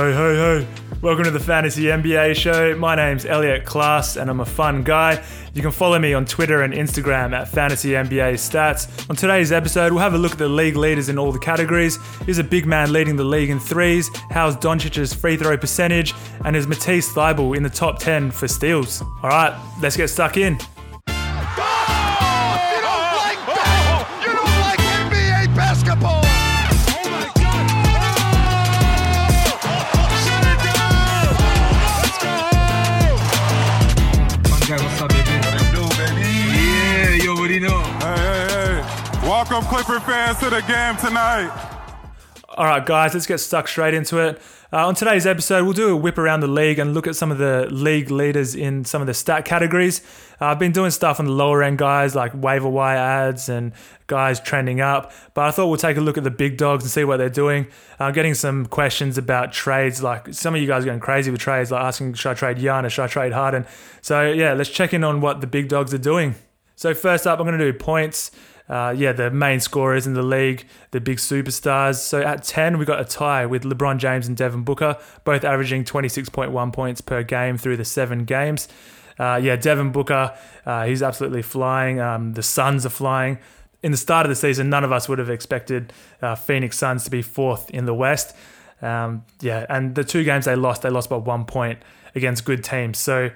Hey, hey, hey. Welcome to the Fantasy NBA show. My name's Elliot Class and I'm a fun guy. You can follow me on Twitter and Instagram at Fantasy NBA Stats. On today's episode, we'll have a look at the league leaders in all the categories. Is a big man leading the league in threes? How's Doncic's free throw percentage? And is Matisse Thybulle in the top 10 for steals? All right, let's get stuck in. Welcome, Clipper fans, to the game tonight. All right, guys, let's get stuck straight into it. Uh, on today's episode, we'll do a whip around the league and look at some of the league leaders in some of the stat categories. Uh, I've been doing stuff on the lower end guys like waiver wire ads and guys trending up, but I thought we'll take a look at the big dogs and see what they're doing. I'm getting some questions about trades. Like some of you guys are going crazy with trades, like asking, should I trade Giannis? Should I trade Harden? So yeah, let's check in on what the big dogs are doing. So first up, I'm going to do points. Uh, yeah, the main scorers in the league, the big superstars. So at 10, we got a tie with LeBron James and Devin Booker, both averaging 26.1 points per game through the seven games. Uh, yeah, Devin Booker, uh, he's absolutely flying. Um, the Suns are flying. In the start of the season, none of us would have expected uh, Phoenix Suns to be fourth in the West. Um, yeah, and the two games they lost, they lost by one point against good teams. So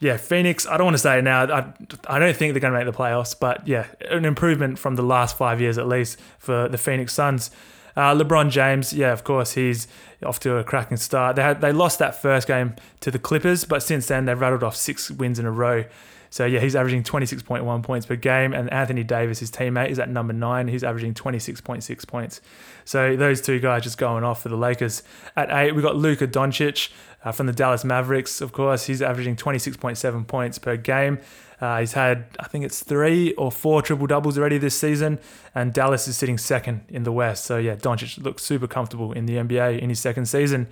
yeah, Phoenix, I don't want to say now. I, I don't think they're going to make the playoffs, but yeah, an improvement from the last five years at least for the Phoenix Suns. Uh, LeBron James, yeah, of course, he's off to a cracking start. They had they lost that first game to the Clippers, but since then they've rattled off six wins in a row. So yeah, he's averaging 26.1 points per game, and Anthony Davis, his teammate, is at number nine. He's averaging 26.6 points. So those two guys just going off for the Lakers. At eight, we got Luka Doncic uh, from the Dallas Mavericks. Of course, he's averaging 26.7 points per game. Uh, he's had, I think it's three or four triple doubles already this season, and Dallas is sitting second in the West. So yeah, Doncic looks super comfortable in the NBA in his second season.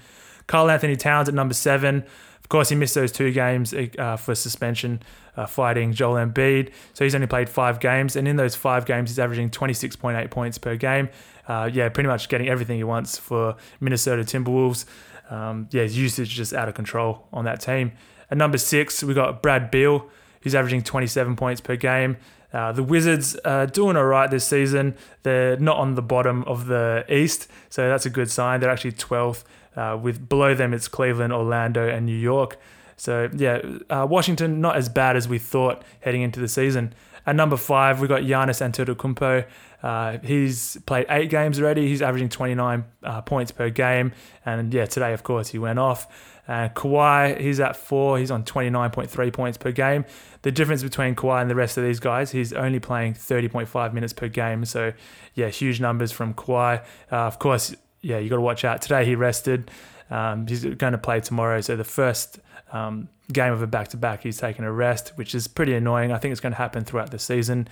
Karl Anthony Towns at number seven. Of course, he missed those two games uh, for suspension, uh, fighting Joel Embiid. So he's only played five games, and in those five games, he's averaging 26.8 points per game. Uh, yeah, pretty much getting everything he wants for Minnesota Timberwolves. Um, yeah, his usage is just out of control on that team. At number six, we got Brad Beal, who's averaging 27 points per game. Uh, the Wizards are doing all right this season. They're not on the bottom of the East, so that's a good sign. They're actually 12th. Uh, with below them, it's Cleveland, Orlando, and New York. So yeah, uh, Washington not as bad as we thought heading into the season. At number five, we got Giannis Antetokounmpo. Uh, he's played eight games already. He's averaging 29 uh, points per game, and yeah, today of course he went off. Uh, Kawhi, he's at four. He's on 29.3 points per game. The difference between Kawhi and the rest of these guys, he's only playing 30.5 minutes per game. So yeah, huge numbers from Kawhi. Uh, of course, yeah, you got to watch out. Today he rested. Um, he's going to play tomorrow. So the first um, game of a back to back, he's taking a rest, which is pretty annoying. I think it's going to happen throughout the season.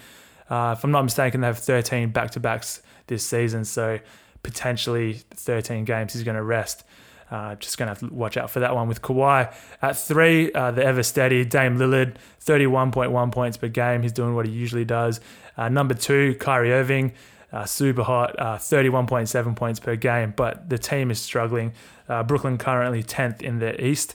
Uh, if I'm not mistaken, they have 13 back to backs this season. So potentially 13 games he's going to rest. Uh, just going to have to watch out for that one with Kawhi. At three, uh, the ever steady Dame Lillard, 31.1 points per game. He's doing what he usually does. Uh, number two, Kyrie Irving, uh, super hot, uh, 31.7 points per game. But the team is struggling. Brooklyn currently 10th in the East,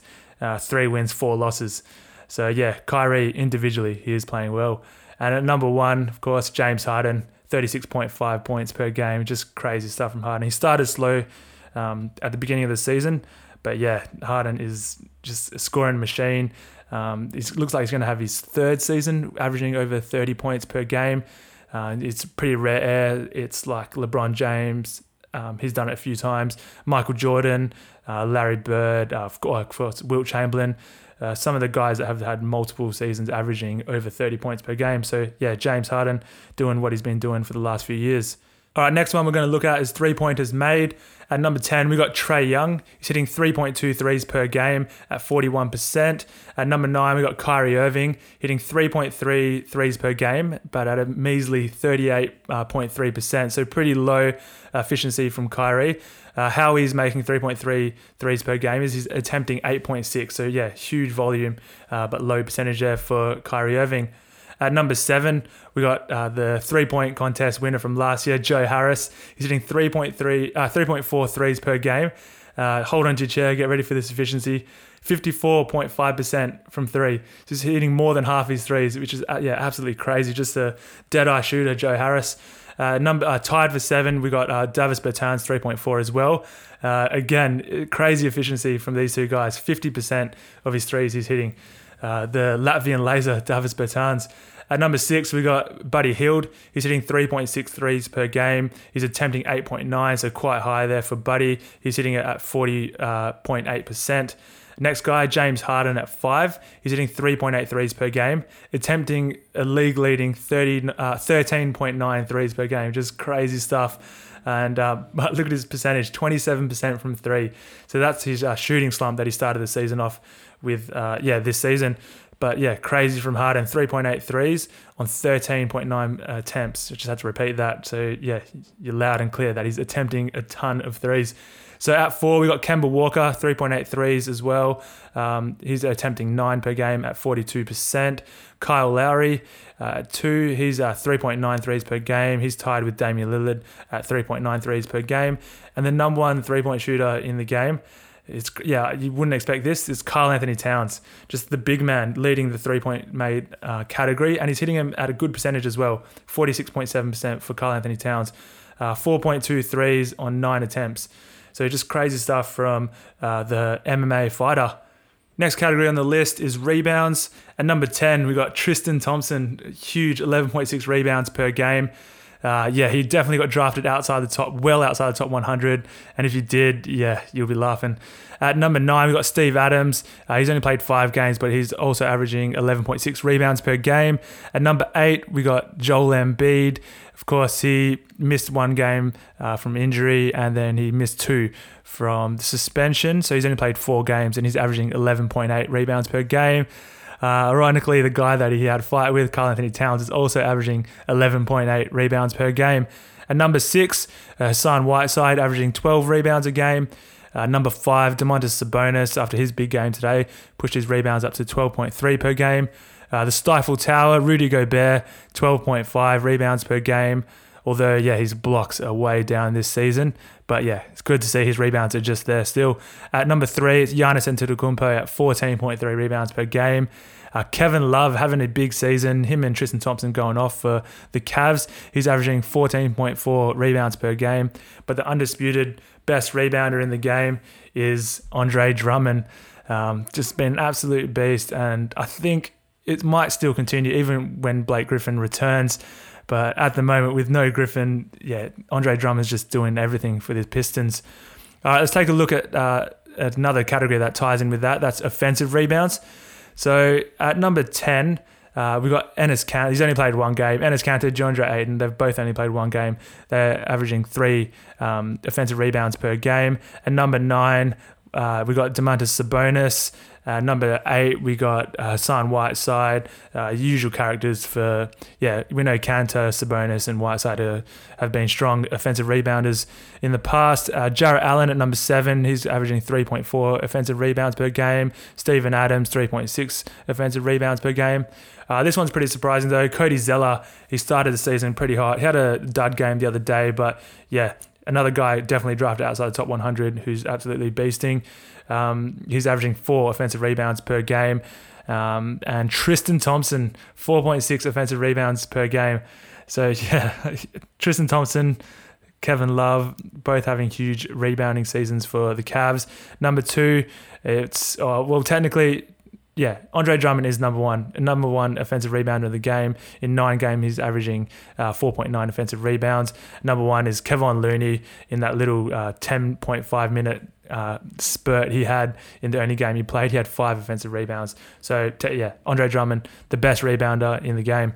three wins, four losses. So yeah, Kyrie individually, he is playing well. And at number one, of course, James Harden, 36.5 points per game. Just crazy stuff from Harden. He started slow um, at the beginning of the season, but yeah, Harden is just a scoring machine. Um, it looks like he's going to have his third season averaging over 30 points per game. Uh, it's pretty rare. It's like LeBron James. Um, he's done it a few times. Michael Jordan, uh, Larry Bird, uh, of course, Wilt Chamberlain. Uh, some of the guys that have had multiple seasons averaging over 30 points per game. So, yeah, James Harden doing what he's been doing for the last few years. All right, next one we're going to look at is three pointers made. At number 10, we got Trae Young. He's hitting 3.2 threes per game at 41%. At number 9, we got Kyrie Irving hitting 3.3 threes per game, but at a measly 38.3%. So pretty low efficiency from Kyrie. Uh, how he's making 3.3 threes per game is he's attempting 8.6. So yeah, huge volume, uh, but low percentage there for Kyrie Irving. At number seven, we got uh, the three point contest winner from last year, Joe Harris. He's hitting 3.3, uh, 3.4 threes per game. Uh, hold on to your chair, get ready for this efficiency. 54.5% from three. He's hitting more than half his threes, which is uh, yeah absolutely crazy. Just a dead eye shooter, Joe Harris. Uh, number uh, tied for seven, we got uh, Davis Bertans 3.4 as well. Uh, again, crazy efficiency from these two guys. 50% of his threes he's hitting. Uh, the Latvian laser, Davis Bertans. At number six, we got Buddy Hield. He's hitting 3.6 threes per game. He's attempting 8.9, so quite high there for Buddy. He's hitting it at 40.8%. Next guy, James Harden at five. He's hitting 3.8 threes per game, attempting a league leading 30, uh, 13.9 threes per game. Just crazy stuff. And uh, but look at his percentage 27% from three. So that's his uh, shooting slump that he started the season off with, uh, yeah, this season. But yeah, crazy from Harden, 3.8 threes on 13.9 uh, attempts. I just had to repeat that. So yeah, you're loud and clear that he's attempting a ton of threes. So at four, we got Kemba Walker, 3.8 threes as well. Um, he's attempting nine per game at 42%. Kyle Lowry, uh, two, he's uh, 3.9 threes per game. He's tied with Damian Lillard at 3.9 threes per game. And the number one three point shooter in the game. It's yeah, you wouldn't expect this. It's Karl Anthony Towns, just the big man leading the three point made uh, category, and he's hitting him at a good percentage as well, forty six point seven percent for Karl Anthony Towns, uh, 4.2 threes on nine attempts. So just crazy stuff from uh, the MMA fighter. Next category on the list is rebounds. At number 10, we got Tristan Thompson, huge 11.6 rebounds per game. Uh, yeah, he definitely got drafted outside the top, well outside the top 100. And if you did, yeah, you'll be laughing. At number nine, we've got Steve Adams. Uh, he's only played five games, but he's also averaging 11.6 rebounds per game. At number eight, we got Joel Embiid. Of course, he missed one game uh, from injury, and then he missed two from the suspension. So he's only played four games, and he's averaging 11.8 rebounds per game. Uh, ironically, the guy that he had a fight with, Karl Anthony Towns, is also averaging 11.8 rebounds per game. At number six, uh, Hassan Whiteside averaging 12 rebounds a game. Uh, number five, Domantas Sabonis, after his big game today, pushed his rebounds up to 12.3 per game. Uh, the Stifle Tower, Rudy Gobert, 12.5 rebounds per game. Although, yeah, his blocks are way down this season. But yeah, it's good to see his rebounds are just there still. At number three, it's Giannis Antetokounmpo at 14.3 rebounds per game. Uh, Kevin Love having a big season. Him and Tristan Thompson going off for the Cavs. He's averaging 14.4 rebounds per game. But the undisputed best rebounder in the game is Andre Drummond. Um, just been an absolute beast. And I think it might still continue even when Blake Griffin returns. But at the moment, with no Griffin, yeah, Andre Drummond's just doing everything for the Pistons. All right, let's take a look at, uh, at another category that ties in with that. That's offensive rebounds. So at number 10, uh, we've got Enes Kanter. He's only played one game. Enes Kanter, DeAndre Ayton, they've both only played one game. They're averaging three um, offensive rebounds per game. And number nine, uh, we got Domantas Sabonis. Uh, number eight, we got uh, Hassan Whiteside. Uh, usual characters for, yeah, we know Kanter, Sabonis, and Whiteside are, have been strong offensive rebounders in the past. Uh, Jarrett Allen at number seven, he's averaging 3.4 offensive rebounds per game. Steven Adams, 3.6 offensive rebounds per game. Uh, this one's pretty surprising though. Cody Zeller, he started the season pretty hot. He had a dud game the other day, but yeah, another guy definitely drafted outside the top 100 who's absolutely beasting. Um, he's averaging four offensive rebounds per game. Um, and Tristan Thompson, 4.6 offensive rebounds per game. So, yeah, Tristan Thompson, Kevin Love, both having huge rebounding seasons for the Cavs. Number two, it's, oh, well, technically, yeah, Andre Drummond is number one, number one offensive rebounder of the game. In nine games, he's averaging uh, 4.9 offensive rebounds. Number one is Kevon Looney in that little uh, 10.5 minute uh, spurt he had in the only game he played. He had five offensive rebounds. So, t- yeah, Andre Drummond, the best rebounder in the game.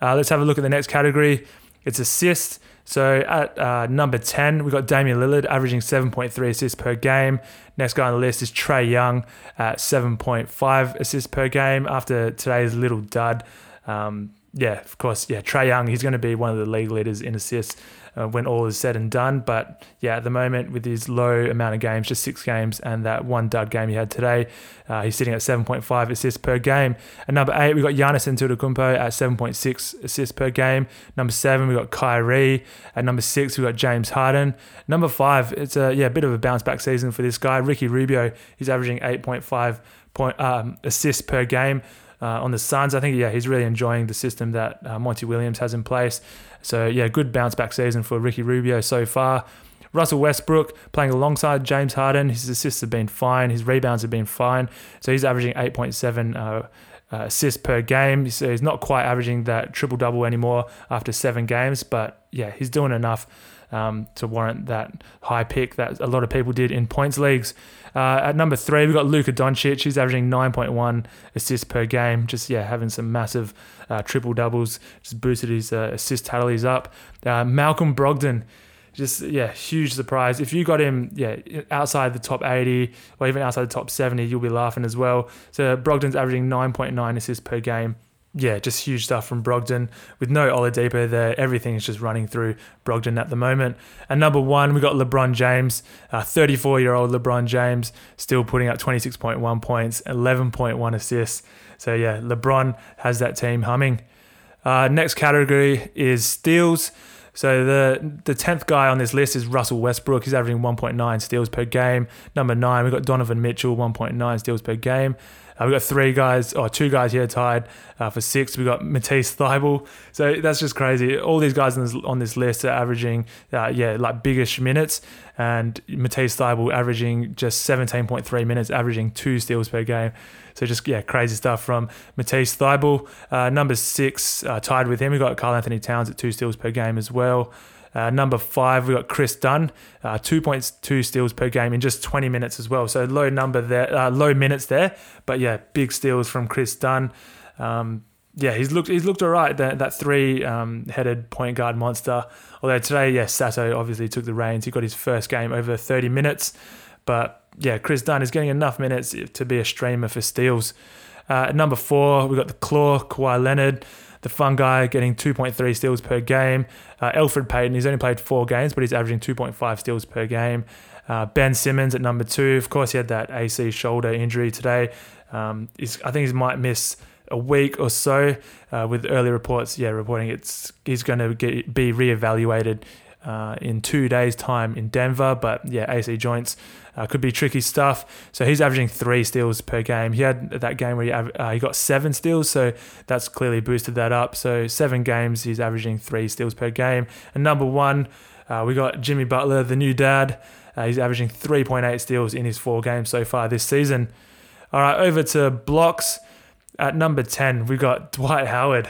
Uh, let's have a look at the next category. It's assists. So at uh, number 10, we've got Damian Lillard averaging 7.3 assists per game. Next guy on the list is Trae Young at 7.5 assists per game after today's little dud. Um, yeah, of course, yeah, Trae Young, he's going to be one of the league leaders in assists uh, when all is said and done. But yeah, at the moment, with his low amount of games, just six games, and that one dud game he had today, uh, he's sitting at 7.5 assists per game. At number eight, we've got Giannis Antetokounmpo at 7.6 assists per game. Number seven, we've got Kyrie. At number six, we've got James Harden. Number five, it's a yeah, bit of a bounce back season for this guy, Ricky Rubio. He's averaging 8.5 point um, assists per game uh, on the Suns. I think yeah, he's really enjoying the system that uh, Monty Williams has in place. So yeah, good bounce back season for Ricky Rubio so far. Russell Westbrook playing alongside James Harden. His assists have been fine. His rebounds have been fine. So he's averaging 8.7 uh, uh, assists per game. So he's not quite averaging that triple double anymore after seven games, but yeah, he's doing enough um, to warrant that high pick that a lot of people did in points leagues. Uh, at number three, we've got Luka Doncic. He's averaging 9.1 assists per game. Just, yeah, having some massive uh, triple doubles. Just boosted his uh, assist tallies up. Uh, Malcolm Brogdon just yeah, huge surprise. If you got him, yeah, outside the top 80 or even outside the top 70, you'll be laughing as well. So Brogdon's averaging 9.9 assists per game yeah, just huge stuff from Brogdon with no Oladipo there. Everything is just running through Brogdon at the moment. And number one, we got LeBron James, 34 uh, year old LeBron James, still putting up 26.1 points, 11.1 assists. So yeah, LeBron has that team humming. Uh, next category is steals. So the the tenth guy on this list is Russell Westbrook. He's averaging 1.9 steals per game. Number nine, we've got Donovan Mitchell, 1.9 steals per game. Uh, we've got three guys, or two guys here tied uh, for six. We've got Matisse Thybulle. So that's just crazy. All these guys on this, on this list are averaging, uh, yeah, like biggish minutes. And Matisse Thybulle averaging just 17.3 minutes, averaging two steals per game. So just, yeah, crazy stuff from Matisse Thybulle. Uh, number six, uh, tied with him. We've got Karl-Anthony Towns at two steals per game as well. Uh, number five, we've got Kris Dunn, uh, 2.2 steals per game in just 20 minutes as well. So low number there, uh, low minutes there, but yeah, big steals from Kris Dunn. Um, yeah, he's looked he's looked all right. That that three um, headed point guard monster. Although today, yeah, Sato obviously took the reins. He got his first game over 30 minutes, but yeah, Kris Dunn is getting enough minutes to be a streamer for steals. Uh, number four, we've got the Claw, Kawhi Leonard the fun guy getting 2.3 steals per game. Uh, Elfrid Payton, he's only played four games, but he's averaging 2.5 steals per game. Uh, ben Simmons at number two. Of course, he had that AC shoulder injury today. Um, I think he might miss a week or so uh, with early reports. Yeah, reporting it's he's going to be reevaluated uh, in two days' time in Denver. But yeah, AC joints uh, could be tricky stuff. So he's averaging three steals per game. He had that game where he, uh, he got seven steals, so that's clearly boosted that up. So seven games, he's averaging three steals per game. And number one, uh, we got Jimmy Butler, the new dad. Uh, he's averaging 3.8 steals in his four games so far this season. All right, over to blocks. At number 10, we've got Dwight Howard.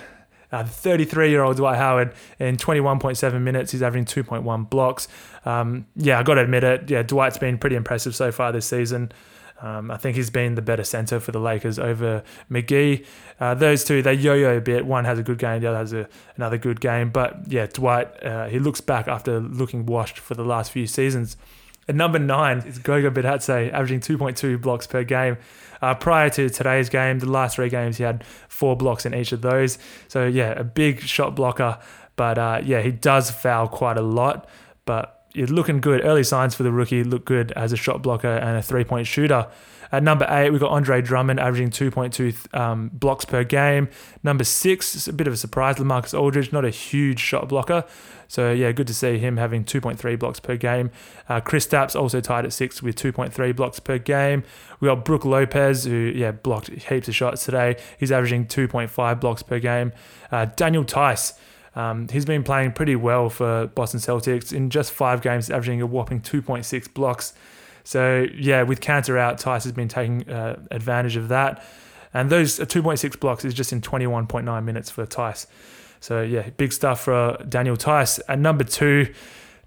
33 uh, year old Dwight Howard in 21.7 minutes. He's averaging 2.1 blocks. Um, yeah, I got to admit it. Yeah, Dwight's been pretty impressive so far this season. Um, I think he's been the better center for the Lakers over McGee. Uh, those two, they yo-yo a bit. One has a good game, the other has a, another good game. But yeah, Dwight, uh, he looks back after looking washed for the last few seasons. At number nine is Goga Bitadze, averaging 2.2 blocks per game. Uh, prior to today's game, the last three games, he had four blocks in each of those. So, yeah, a big shot blocker. But uh, yeah, he does foul quite a lot. But he's looking good. Early signs for the rookie look good as a shot blocker and a three point shooter. At number eight, we've got Andre Drummond averaging 2.2 um, blocks per game. Number six, a bit of a surprise, Lamarcus Aldridge, not a huge shot blocker. So, yeah, good to see him having 2.3 blocks per game. Uh, Kristaps also tied at six with 2.3 blocks per game. We got Brook Lopez, who, yeah, blocked heaps of shots today. He's averaging 2.5 blocks per game. Uh, Daniel Theis. Um, he's been playing pretty well for Boston Celtics in just five games, averaging a whopping 2.6 blocks. So yeah, with Kanter out, Theis has been taking uh, advantage of that. And those uh, 2.6 blocks is just in 21.9 minutes for Theis. So yeah, big stuff for Daniel Theis. At number two,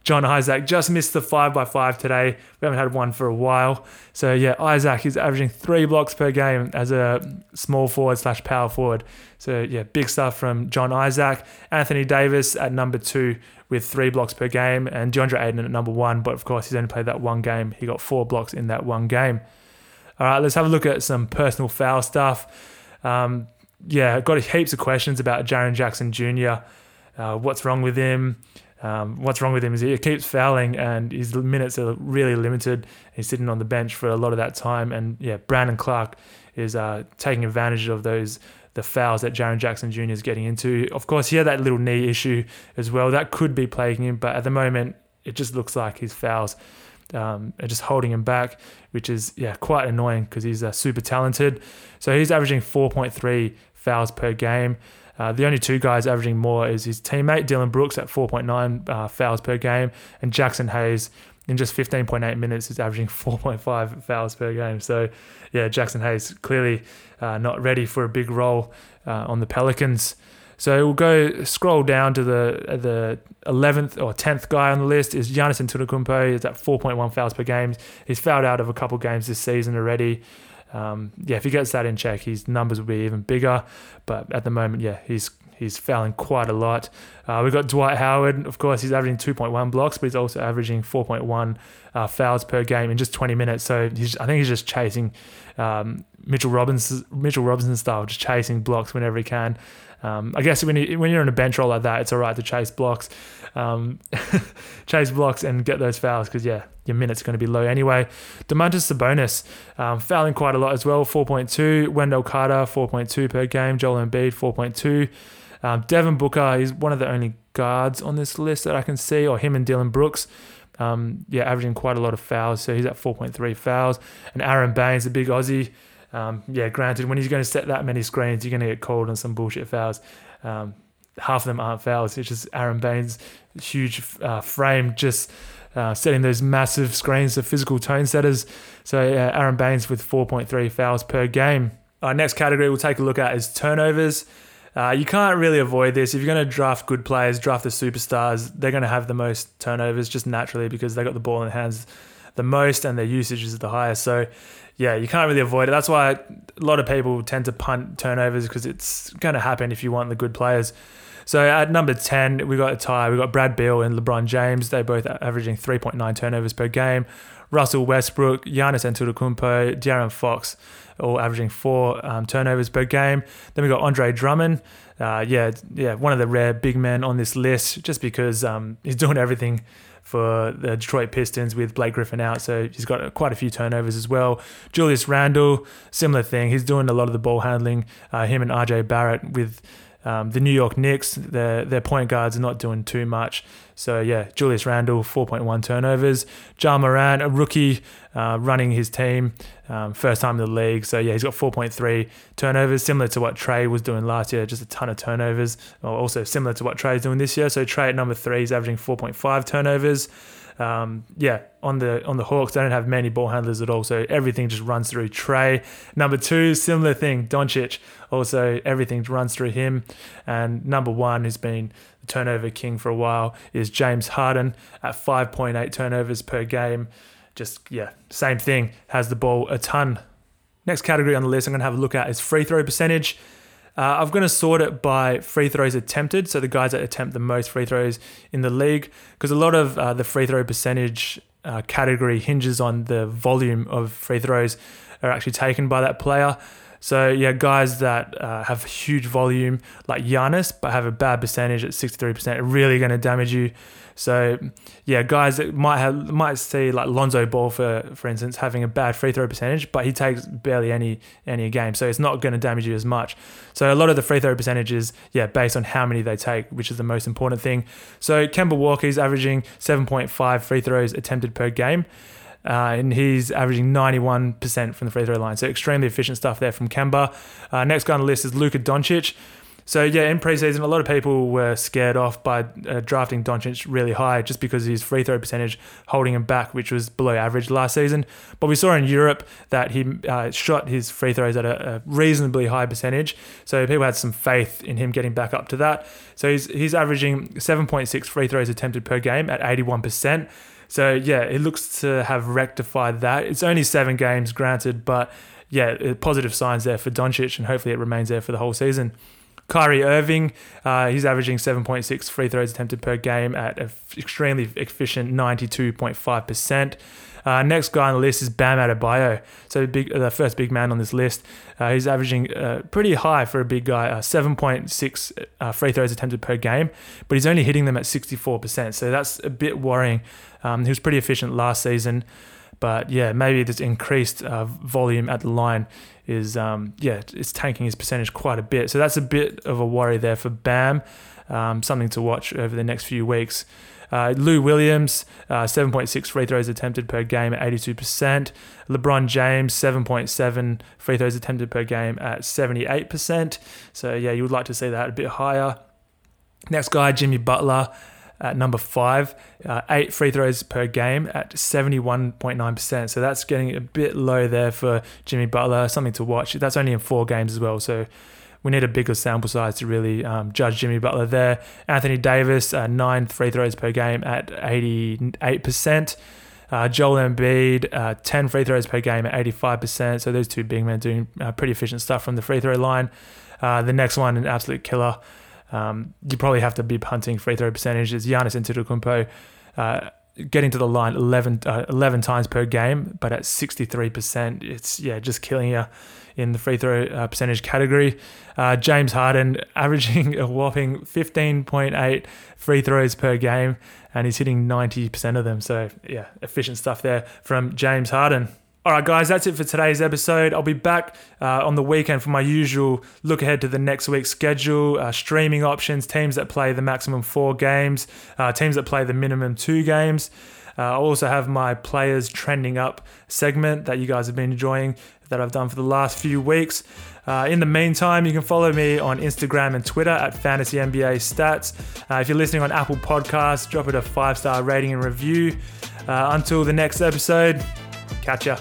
John Isaac just missed the five by five today. We haven't had one for a while. So yeah, Isaac is averaging three blocks per game as a small forward slash power forward. So yeah, big stuff from John Isaac. Anthony Davis at number two with three blocks per game, and DeAndre Ayton at number one. But of course, he's only played that one game. He got four blocks in that one game. All right, let's have a look at some personal foul stuff. Um, yeah, got heaps of questions about Jaren Jackson Jr. Uh, what's wrong with him? Um, what's wrong with him is he keeps fouling and his minutes are really limited. He's sitting on the bench for a lot of that time, and yeah, Brandon Clarke is uh, taking advantage of those the fouls that Jaren Jackson Jr. is getting into. Of course, he had that little knee issue as well. That could be plaguing him, but at the moment, it just looks like his fouls um, are just holding him back, which is yeah quite annoying because he's uh, super talented. So he's averaging 4.3 fouls per game. Uh, the only two guys averaging more is his teammate Dillon Brooks at 4.9 uh, fouls per game, and Jaxson Hayes in just 15.8 minutes is averaging 4.5 fouls per game. So, yeah, Jaxson Hayes clearly uh, not ready for a big role uh, on the Pelicans. So we'll go scroll down to the the 11th or 10th guy on the list is Giannis Antetokounmpo. He's at 4.1 fouls per game. He's fouled out of a couple games this season already. Um, yeah, if he gets that in check, his numbers will be even bigger. But at the moment, yeah, he's he's fouling quite a lot. Uh, we've got Dwight Howard, of course, he's averaging 2.1 blocks, but he's also averaging 4.1 uh, fouls per game in just 20 minutes. So he's, I think he's just chasing um, Mitchell Robinson, Mitchell Robinson style, just chasing blocks whenever he can. Um, I guess when, you, when you're in a bench role like that, it's all right to chase blocks, um, chase blocks and get those fouls because yeah, your minutes are going to be low anyway. Domantas Sabonis um, fouling quite a lot as well, 4.2. Wendell Carter 4.2 per game. Joel Embiid 4.2. Um, Devin Booker is one of the only guards on this list that I can see, or him and Dillon Brooks. Um, yeah, averaging quite a lot of fouls, so he's at 4.3 fouls. And Aron Baynes, the big Aussie, um, yeah, granted, when he's going to set that many screens, you're going to get called on some bullshit fouls. Um, half of them aren't fouls. It's just Aron Baynes' huge uh, frame just uh, setting those massive screens of physical tone setters. So uh, Aron Baynes with 4.3 fouls per game. Our next category we'll take a look at is turnovers. Uh, you can't really avoid this. If you're going to draft good players, draft the superstars, they're going to have the most turnovers just naturally because they got the ball in their hands the most and their usage is the highest. So, yeah, you can't really avoid it. That's why a lot of people tend to punt turnovers because it's going to happen if you want the good players. So at number 10, we got a tie. We got Brad Beal and LeBron James. They both averaging 3.9 turnovers per game. Russell Westbrook, Giannis Antetokounmpo, De'Aaron Fox, all averaging four um, turnovers per game. Then we got Andre Drummond. Uh, yeah, yeah, one of the rare big men on this list, just because um, he's doing everything for the Detroit Pistons with Blake Griffin out. So he's got quite a few turnovers as well. Julius Randle, similar thing. He's doing a lot of the ball handling. Uh, him and RJ Barrett with um, the New York Knicks, their their point guards are not doing too much. So yeah, Julius Randle, 4.1 turnovers. Ja Morant, a rookie, uh, running his team, um, first time in the league. So yeah, he's got 4.3 turnovers, similar to what Trae was doing last year, just a ton of turnovers. Also similar to what Trae's doing this year. So Trae at number three is averaging 4.5 turnovers um, yeah, on the on the Hawks, they don't have many ball handlers at all, so everything just runs through Trae. Number two, similar thing, Doncic. Also, everything runs through him. And number one, who's been the turnover king for a while, is James Harden at 5.8 turnovers per game. Just yeah, same thing. Has the ball a ton. Next category on the list I'm going to have a look at is free throw percentage. Uh, I'm going to sort it by free throws attempted, so the guys that attempt the most free throws in the league, because a lot of uh, the free throw percentage uh, category hinges on the volume of free throws are actually taken by that player. So yeah, guys that uh, have huge volume like Giannis, but have a bad percentage at 63%, are really going to damage you. So yeah, guys might have might see like Lonzo Ball for for instance having a bad free throw percentage, but he takes barely any any game, so it's not going to damage you as much. So a lot of the free throw percentages, yeah, based on how many they take, which is the most important thing. So Kemba Walker is averaging 7.5 free throws attempted per game. Uh, and he's averaging 91% from the free throw line. So extremely efficient stuff there from Kemba. Uh, next guy on the list is Luka Doncic. So yeah, in preseason, a lot of people were scared off by uh, drafting Doncic really high just because his free throw percentage holding him back, which was below average last season. But we saw in Europe that he uh, shot his free throws at a, a, reasonably high percentage, so people had some faith in him getting back up to that. So he's he's averaging 7.6 free throws attempted per game at 81%. So yeah, it looks to have rectified that. It's only seven games, granted, but yeah, positive signs there for Doncic, and hopefully it remains there for the whole season. Kyrie Irving, uh, he's averaging 7.6 free throws attempted per game at an extremely efficient 92.5%. Uh, next guy on the list is Bam Adebayo. So big, the first big man on this list. Uh, he's averaging uh, pretty high for a big guy, uh, 7.6 uh, free throws attempted per game, but he's only hitting them at 64%. So that's a bit worrying. Um, he was pretty efficient last season, but yeah, maybe this increased uh, volume at the line is um, yeah, it's tanking his percentage quite a bit. So that's a bit of a worry there for Bam. Um, something to watch over the next few weeks. Uh, Lou Williams, uh, 7.6 free throws attempted per game at 82%. LeBron James, 7.7 free throws attempted per game at 78%. So, yeah, you would like to see that a bit higher. Next guy, Jimmy Butler at number five, uh, eight free throws per game at 71.9%. So that's getting a bit low there for Jimmy Butler. Something to watch. That's only in four games as well. So we need a bigger sample size to really um, judge Jimmy Butler there. Anthony Davis, uh, nine free throws per game at 88%. Uh, Joel Embiid, uh, 10 free throws per game at 85%. So those two big men doing uh, pretty efficient stuff from the free throw line. Uh, the next one, an absolute killer. Um, you probably have to be punting free throw percentages. Giannis Antetokounmpo, uh, getting to the line 11, uh, 11 times per game, but at 63%, it's yeah, just killing you in the free throw uh, percentage category. Uh, James Harden averaging a whopping 15.8 free throws per game, and he's hitting 90% of them. So yeah, efficient stuff there from James Harden. All right, guys, that's it for today's episode. I'll be back uh, on the weekend for my usual look ahead to the next week's schedule, uh, streaming options, teams that play the maximum four games, uh, teams that play the minimum two games. Uh, I also have my players trending up segment that you guys have been enjoying that I've done for the last few weeks. Uh, in the meantime, you can follow me on Instagram and Twitter at Fantasy NBA Stats. Uh, if you're listening on Apple Podcasts, drop it a five star rating and review. Uh, until the next episode, catch ya.